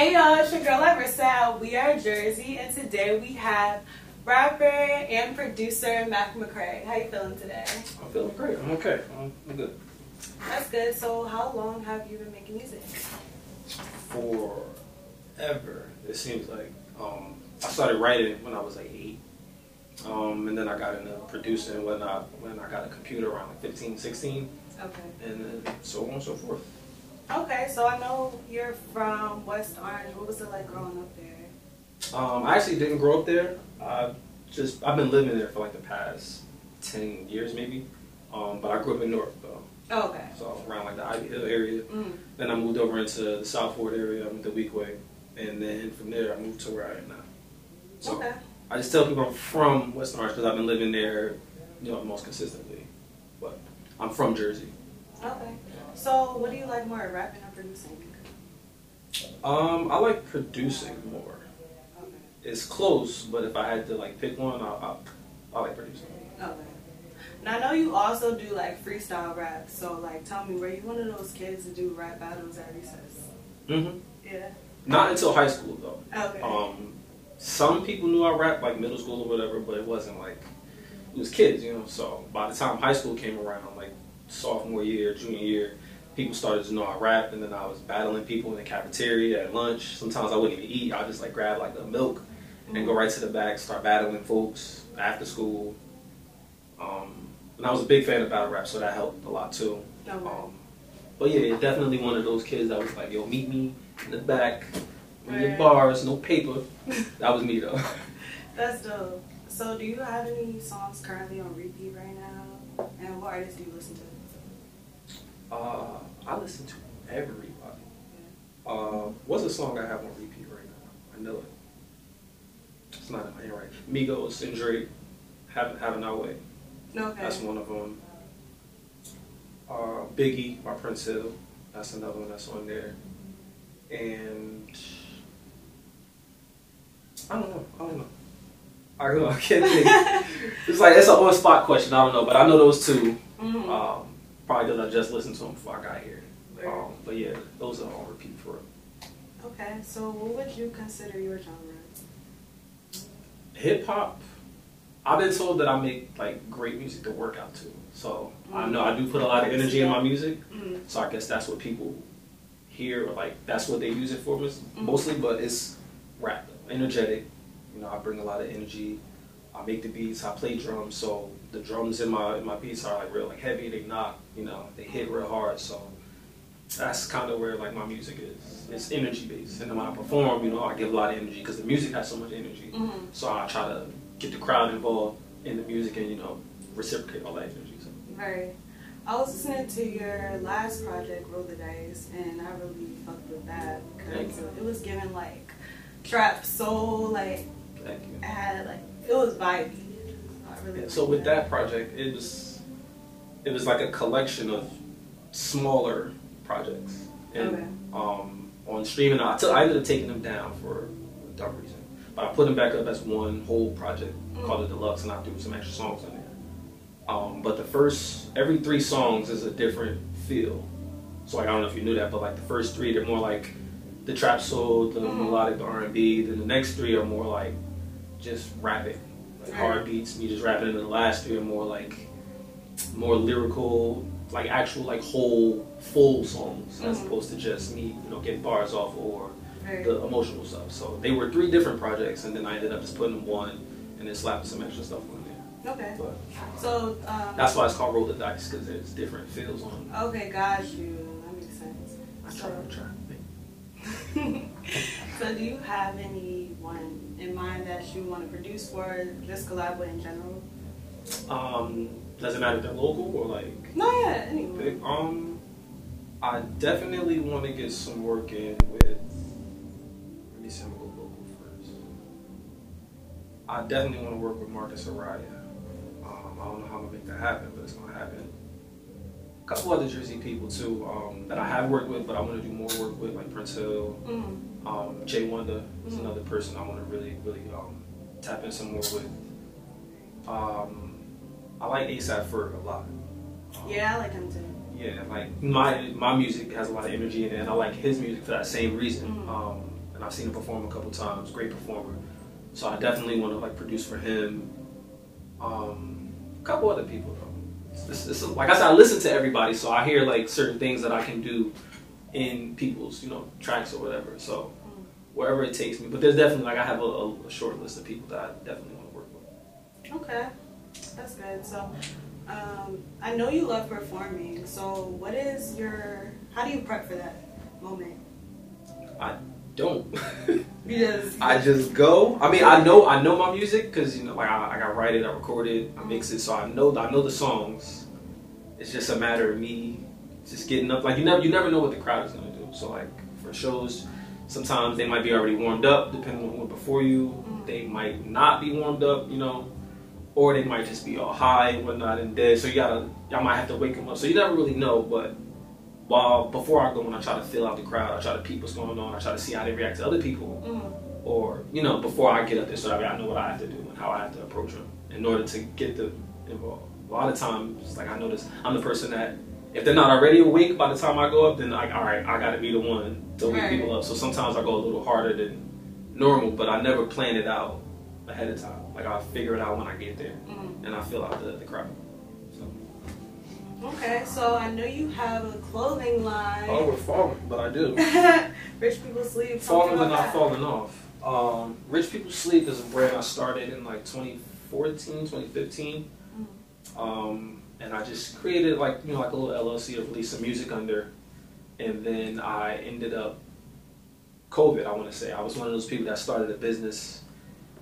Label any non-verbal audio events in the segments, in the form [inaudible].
Hey y'all, it's your girl Irissah. We are Jersey, and today we have rapper and producer Macc McCray. How you feeling today? I'm feeling great. I'm okay. I'm, I'm good. That's good. So, how long have you been making music? Forever, it seems like. Um, I started writing when I was like eight. Um, and then I got into producing when I when I got a computer around like 15, 16, Okay. and then so on and so forth. Okay, so I know you're from West Orange. What was it like growing up there? Um, I actually didn't grow up there. I just I've been living there for like the past ten years maybe. Um, but I grew up in Newark though, Oh, okay. so around like the Ivy Hill area. Mm. Then I moved over into the South Ward area, I went to Weequahic, and then from there I moved to where I am now. So Okay. I just tell people I'm from West Orange because I've been living there, you know, most consistently. But I'm from Jersey. Okay. So, what do you like more, rapping or producing? Um, I like producing more. Okay. It's close, but if I had to like pick one, I I, I like producing. Okay. Now I know you also do like freestyle rap. So, like, tell me, were you one of those kids to do rap battles at recess? Mm-hmm. Yeah. Not until high school though. Okay. Um, some people knew I rap like middle school or whatever, but it wasn't like it was kids, you know. So by the time high school came around, like sophomore year, junior year, people started to know I rap, and then I was battling people in the cafeteria at lunch. Sometimes I wouldn't even eat; I just like grab like the milk and go right to the back, start battling folks after school. Um, and I was a big fan of battle rap, so that helped a lot too. Okay. Um, but yeah, definitely one of those kids that was like, "Yo, meet me in the back, with your bars, no paper." [laughs] That was me though. That's dope. So, do you have any songs currently on repeat right now? And what artists do you listen to? Uh, I listen to everybody. Uh, what's a song I have on repeat right now? I know it. It's not in my hand right. Migos and Drake, having having our way. Okay. That's one of them. Uh, Biggie by Prince Hill. That's another one that's on there. And I don't know. I don't know. I don't know. I can't think. [laughs] it's like it's an on spot question. I don't know, but I know those two. Mhm. Um, probably because I just listened to them before I got here. Um, but yeah, those are on repeat for real. Okay. So, what would you consider your genre? Hip hop. I've been told that I make like great music to work out to. So I know I do put a lot of energy in my music. Mm. So I guess that's what people hear, or like that's what they use it for mos- mostly. But it's rap, energetic. You know, I bring a lot of energy. I make the beats. I play drums, so the drums in my in my beats are like real like heavy. They knock. You know, they hit real hard. So that's kind of where like my music is. It's energy based, and then when I perform, you know, I give a lot of energy because the music has so much energy. Mhm. So I try to get the crowd involved in the music and you know reciprocate all that energy. So. Very. I was listening to your last project, Roll the Dice, and I really fucked with that because it was giving like trap soul, like Thank you. it had like it was vibey. Really Yeah, so with that project, it was it was like a collection of smaller projects, and Okay. um, on streaming, I took I ended up taking them down for a dumb reason, but I put them back up as one whole project Mm. called it Deluxe, and I threw some extra songs in there. Um, but the first every three songs is a different feel. So like I don't know if you knew that, but like the first three, they're more like the trap soul, the Mhm. melodic, the R and B. Then the next three are more like just rapping, like Right. hard beats, me just rapping. And then the last three are more like more lyrical, like actual like whole full songs, as Mhm. opposed to just me, you know, getting bars off or Very. the emotional stuff. So they were three different projects, and then I ended up just putting one and then slapping some extra stuff on there. Okay. But So um, that's why it's called Roll the Dice because there's different feels on. it. okay, got you. That makes sense. I try, I try. so, do you have anyone in mind that you want to produce for, just collab in general? Um, does it matter if they're local or like No, yeah, big? Um, I definitely want to get some work in with. Let me see. I'm gonna go local first. I definitely want to work with Marcus Araya. Um, I don't know how I'm gonna make that happen, but it's gonna happen. A couple other Jersey people too um, that I have worked with, but I want to do more work with, like Prince Hill, Mm. Um, Jay Wonder is Mhm. another person I want to really, really um, tap in some more with. Um, I like ASAP Ferg a lot. Um, Yeah, I like him too. Yeah, like my my music has a lot of energy in it, and I like his music for that same reason. Mhm. Um, and I've seen him perform a couple times. Great performer. So I definitely want to like produce for him. Um, a couple other people though. It's, it's, like I said, I listen to everybody, so I hear like certain things that I can do in people's you know tracks or whatever. So wherever it takes me. But there's definitely like I have a, a short list of people that I definitely want to work with. Okay, that's good. So um, I know you love performing. So what is your? How do you prep for that moment? I don't. Because [laughs] I just go. I mean, I know I know my music because you know, like I, I got write it, I record it, I mix it, so I know I know the songs. It's just a matter of me just getting up. Like you never you never know what the crowd is gonna do. So like for shows, sometimes they might be already warmed up, depending on what before you. They might not be warmed up, you know, or they might just be all high and whatnot and dead. So you gotta, y'all might have to wake them up. So you never really know, but while before I go, when I try to fill out the crowd, I try to peep what's going on. I try to see how they react to other people, mm, or you know, before I get up there, so that I know what I have to do and how I have to approach them in order to get them involved. A lot of times, like I notice, I'm the person that if they're not already awake by the time I go up, then like, all right, I got to be the one to wake Right. people up. So sometimes I go a little harder than normal, but I never plan it out ahead of time. Like I figure it out when I get there, mm. and I fill out the, the crowd. So. Okay, so I know you have a clothing line. Oh, we're falling, but I do. [laughs] Rich people sleep. falling but something like not falling off. Um, Rich People Sleep is a brand I started in like 2014, 2015. Um, and I just created like, you know, like a little LLC to release some music under. And then I ended up, COVID, I want to say. I was one of those people that started a business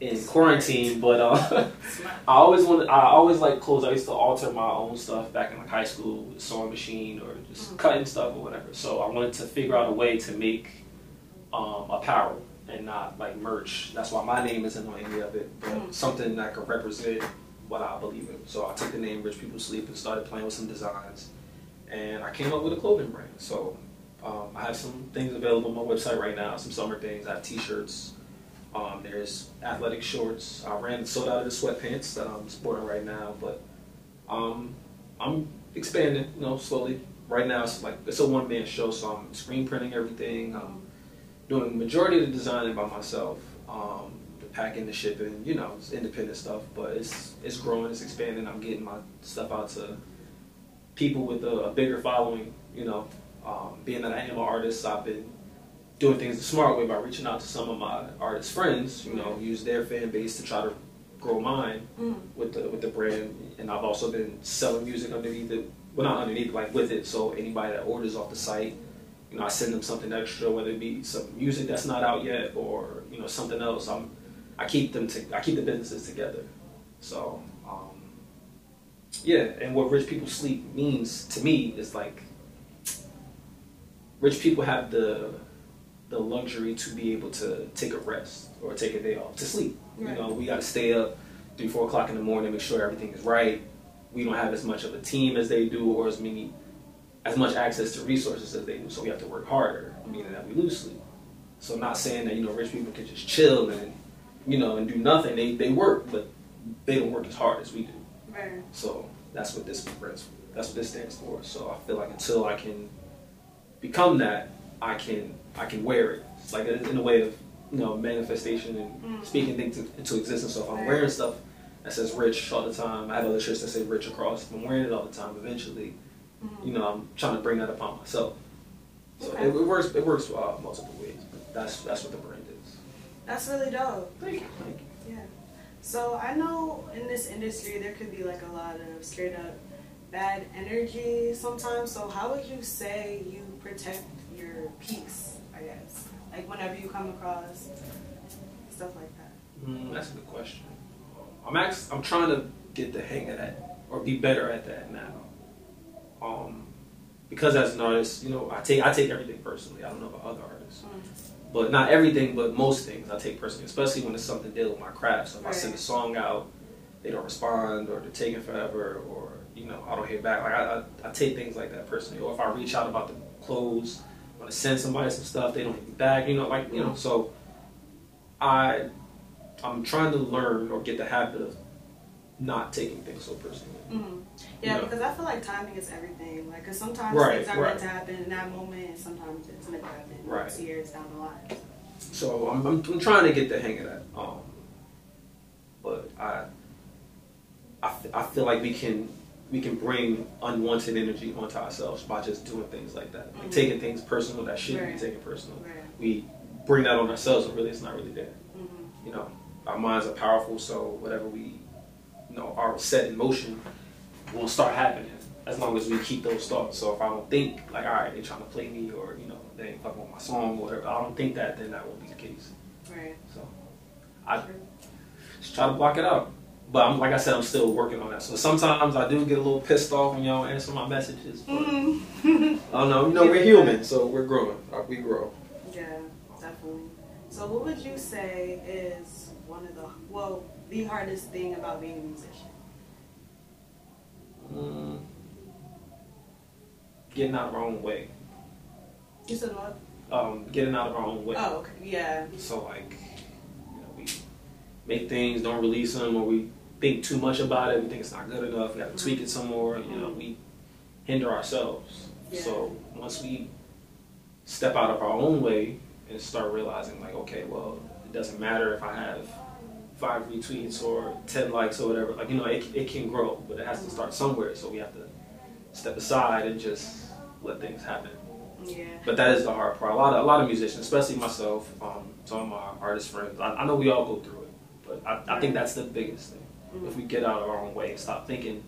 in quarantine, but uh, [laughs] I always wanted. I always like clothes. I used to alter my own stuff back in like high school with sewing machine or just Mhm. cutting stuff or whatever. So I wanted to figure out a way to make um, apparel and not like merch. That's why my name isn't on any of it, but Mhm. something that could represent what I believe in. So I took the name Rich People Sleep and started playing with some designs, and I came up with a clothing brand. So um, I have some things available on my website right now. Some summer things. I have T-shirts. Um, there's athletic shorts. I ran sold out of the sweatpants that I'm sporting right now, but um, I'm expanding, you know, slowly. Right now, it's like it's a one man show, so I'm screen printing everything. I'm doing the majority of the designing by myself. Um, packing, the shipping, you know, it's independent stuff, but it's it's growing, it's expanding. I'm getting my stuff out to people with a, a bigger following. You know, um, being that I am an artist, I've been doing things the smart way by reaching out to some of my artist friends. You know, use their fan base to try to grow mine Mm. with the with the brand, and I've also been selling music underneath it. Well, not underneath, like with it. So anybody that orders off the site, you know, I send them something extra, whether it be some music that's not out yet or you know something else. I'm I keep them to I keep the businesses together. So um, yeah, and what rich people sleep means to me is like rich people have the the luxury to be able to take a rest or take a day off to sleep. Right. You know, we got to stay up three, four o'clock in the morning, make sure everything is right. We don't have as much of a team as they do, or as many, as much access to resources as they do. So we have to work harder, meaning that we lose sleep. So I'm not saying that you know rich people can just chill and you know and do nothing. They they work, but they don't work as hard as we do. Right. So that's what this stands. That's what this stands for. So I feel like until I can become that, I can I can wear it. It's like in a way of you know manifestation and Mm. speaking things into existence. So if I'm Right. wearing stuff that says rich all the time, I have other shirts that say rich across. If I'm wearing it all the time, eventually, Mhm. you know, I'm trying to bring that upon myself. So Okay. it, it works. It works uh, multiple ways. But that's that's what the brand. That's really dope. Thank you. Thank you. Yeah. So I know in this industry there could be like a lot of straight up bad energy sometimes. So how would you say you protect your peace, I guess? Like whenever you come across stuff like that. Mm, that's a good question. I'm actually, I'm trying to get the hang of that or be better at that now. Um, because as an artist, you know, I take I take everything personally. I don't know about other artists, but not everything, but most things I take personally, especially when it's something dealing with my craft. So if I send a song out, they don't respond, or they're taking forever, or you know, I don't hear back. Like I, I, I take things like that personally. Or if I reach out about the clothes, want to send somebody some stuff, they don't hit me back. You know, like you know, so I I'm trying to learn or get the habit of not taking things so personally. hmm Yeah, Yeah. because I feel like timing is everything. Like, cause sometimes Right, things are right. meant to happen in that moment, and sometimes it's meant to happen Right. years down the line. So I'm, I'm, I'm trying to get the hang of that. Um, but I, I, f- I feel like we can we can bring unwanted energy onto ourselves by just doing things like that, like Mhm. taking things personal that shouldn't Right. be taken personal. Right. We bring that on ourselves, but really it's not really there. hmm You know, our minds are powerful, so whatever we, you know, are set in motion will start happening as long as we keep those thoughts. So if I don't think like, all right, they're trying to play me, or you know, they ain't fucking with my song, or whatever. I don't think that, then that won't be the case. Right. So I just try to block it out. But I'm, like I said, I'm still working on that. So sometimes I do get a little pissed off when y'all answer my messages. But hmm I don't know. You know, we're [laughs] human, so we're growing. Uh, We grow. Yeah, definitely. So, what would you say is one of the well, the hardest thing about being a musician? Mm, getting out of our own way. You said what? Um, getting out of our own way. Oh, okay. yeah. So like, you know, we make things, don't release them, or we think too much about it. We think it's not good enough. We got to tweak it some more. You know, we hinder ourselves. Yeah. So once we step out of our own way and start realizing, like, okay, well, it doesn't matter if I have five retweets or ten likes or whatever. Like, you know, it, it can grow, but it has to start somewhere. So we have to step aside and just let things happen. Yeah. But that is the hard part. A lot of a lot of musicians, especially myself, um, some of my artist friends. I, I know we all go through it, but I, I think that's the biggest thing. Mhm. If we get out of our own way and stop thinking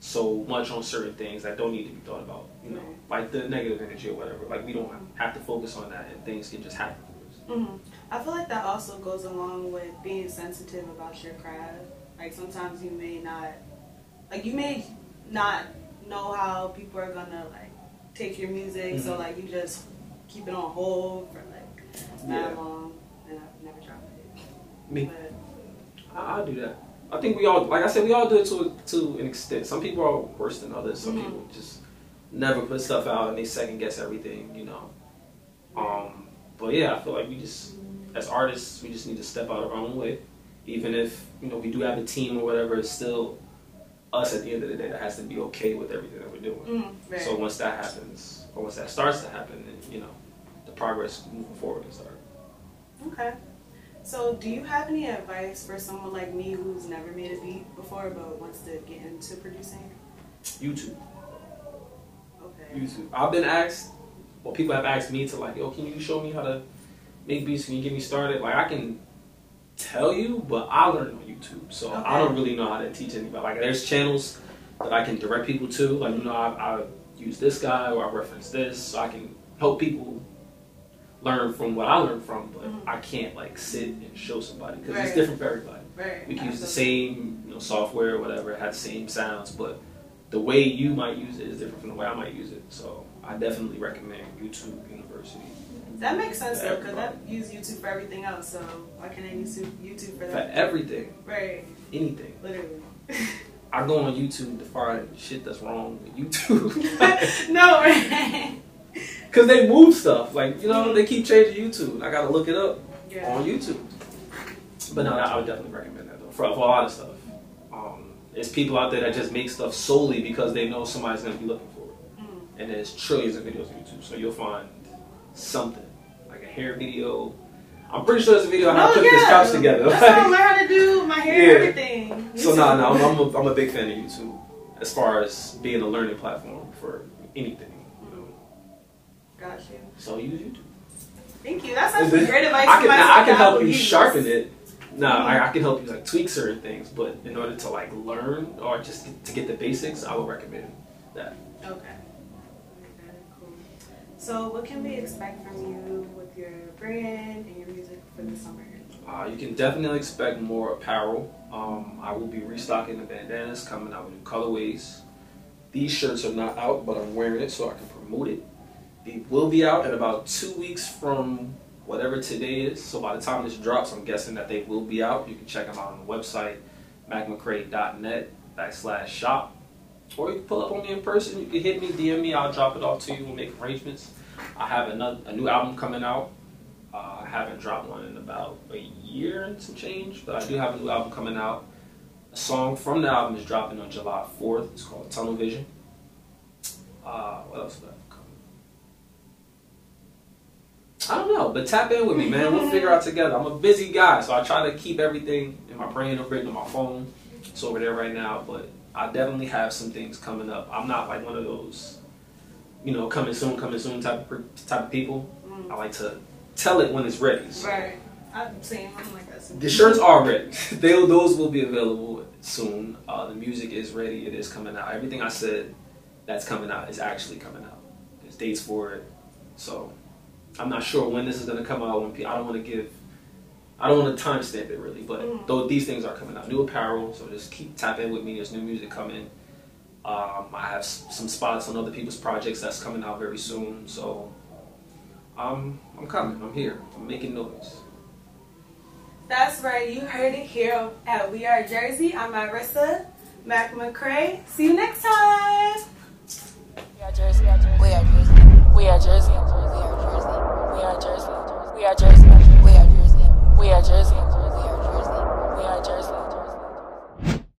so much on certain things that don't need to be thought about, you know, Right. like the negative energy or whatever. Like we don't have to focus on that, and things can just happen. For us. hmm I feel like that also goes along with being sensitive about your craft. Like sometimes you may not, like you may not know how people are gonna like take your music, so Mhm. like you just keep it on hold for like that Yeah. long, and I've never dropped it. Me, But I, I do that. I think we all, like I said, we all do it to to an extent. Some people are worse than others. Some Mhm. people just never put stuff out and they second guess everything, you know. Um, but yeah, I feel like we just, as artists, we just need to step out of our own way. Even if you know we do have a team or whatever, it's still us at the end of the day that has to be okay with everything that we're doing. mm, right. So once that happens, or once that starts to happen, then you know the progress moving forward can start. Okay. So, do you have any advice for someone like me who's never made a beat before but wants to get into producing? YouTube. Okay. YouTube. I've been asked, well, people have asked me to like, yo, can you show me how to make beats? Can you get me started? Like, I can tell you, but I learned on YouTube, so I don't really know how to teach anybody. Like, there's channels that I can direct people to. Like, you know, I, I use this guy or I reference this, so I can help people learn from what I learned from. But Mhm. I can't like sit and show somebody because Right. it's different for everybody. Right. We can use the same you know, software or whatever, it has the same sounds, but the way you might use it is different from the way I might use it. So I definitely recommend YouTube University That makes sense though, because I use YouTube for everything else. So why can't I use YouTube for that? for everything, Right. anything. Literally. I go on YouTube to find shit that's wrong with YouTube. [laughs] [laughs] no, right. Because they move stuff. Like, you know, they keep changing YouTube. I gotta look it up Yeah. on YouTube. But no, I would definitely recommend that though. For, for a lot of stuff. Um, there's people out there that just make stuff solely because they know somebody's gonna be looking. And there's trillions of videos on YouTube. So you'll find something like a hair video. I'm pretty sure there's a video on how to Oh, put this yeah. couch together. That's how I learned how to do my hair Yeah. and everything. so no, no, I'm, I'm, a, I'm a big fan of YouTube as far as being a learning platform for anything. You know. Got you. So use YouTube. Thank you. That's actually great advice. I can I can help you sharpen it. No. I, I can help you like tweak certain things, but in order to like learn or just get, to get the basics, I would recommend that. Okay. So, what can we expect from you with your brand and your music for the summer? Uh, you can definitely expect more apparel. Um, I will be restocking the bandanas, coming out with new colorways. These shirts are not out, but I'm wearing it so I can promote it. They will be out in about two weeks from whatever today is. So by the time this drops, I'm guessing that they will be out. You can check them out on the website, maccmccray.net backslash shop. Or you can pull up on me in person. You can hit me, DM me. I'll drop it off to you. We'll make arrangements. I have another a new album coming out. Uh, I haven't dropped one in about a year and some change, but I do have a new album coming out. A song from the album is dropping on July 4th. It's called Tunnel Vision. Uh, what else do I have coming? I don't know, but tap in with me, man. We'll figure out together. I'm a busy guy, so I try to keep everything in my brain or written on my phone. It's over there right now, but I definitely have some things coming up. I'm not like one of those, you know, coming soon, coming soon type of, type of people. Mm. I like to tell it when it's ready. So. Right. I'm saying I'm like that. The shirts are ready. [laughs] they those will be available soon. Uh, the music is ready. It is coming out. Everything I said that's coming out is actually coming out. There's dates for it. So I'm not sure when this is going to come out. When I don't want to give, I don't want to timestamp it really, but mm. though these things are coming out, new apparel. So just keep tapping with me. There's new music coming. Um, I have some spots on other people's projects that's coming out very soon. So I'm I'm coming. I'm here. I'm making noise. That's right. You heard it here at We Are Jersey. I'm Marissa Macc McCray. See you next time. We are Jersey. We are Jersey. We are Jersey. We are Jersey. We are Jersey. We are Jersey we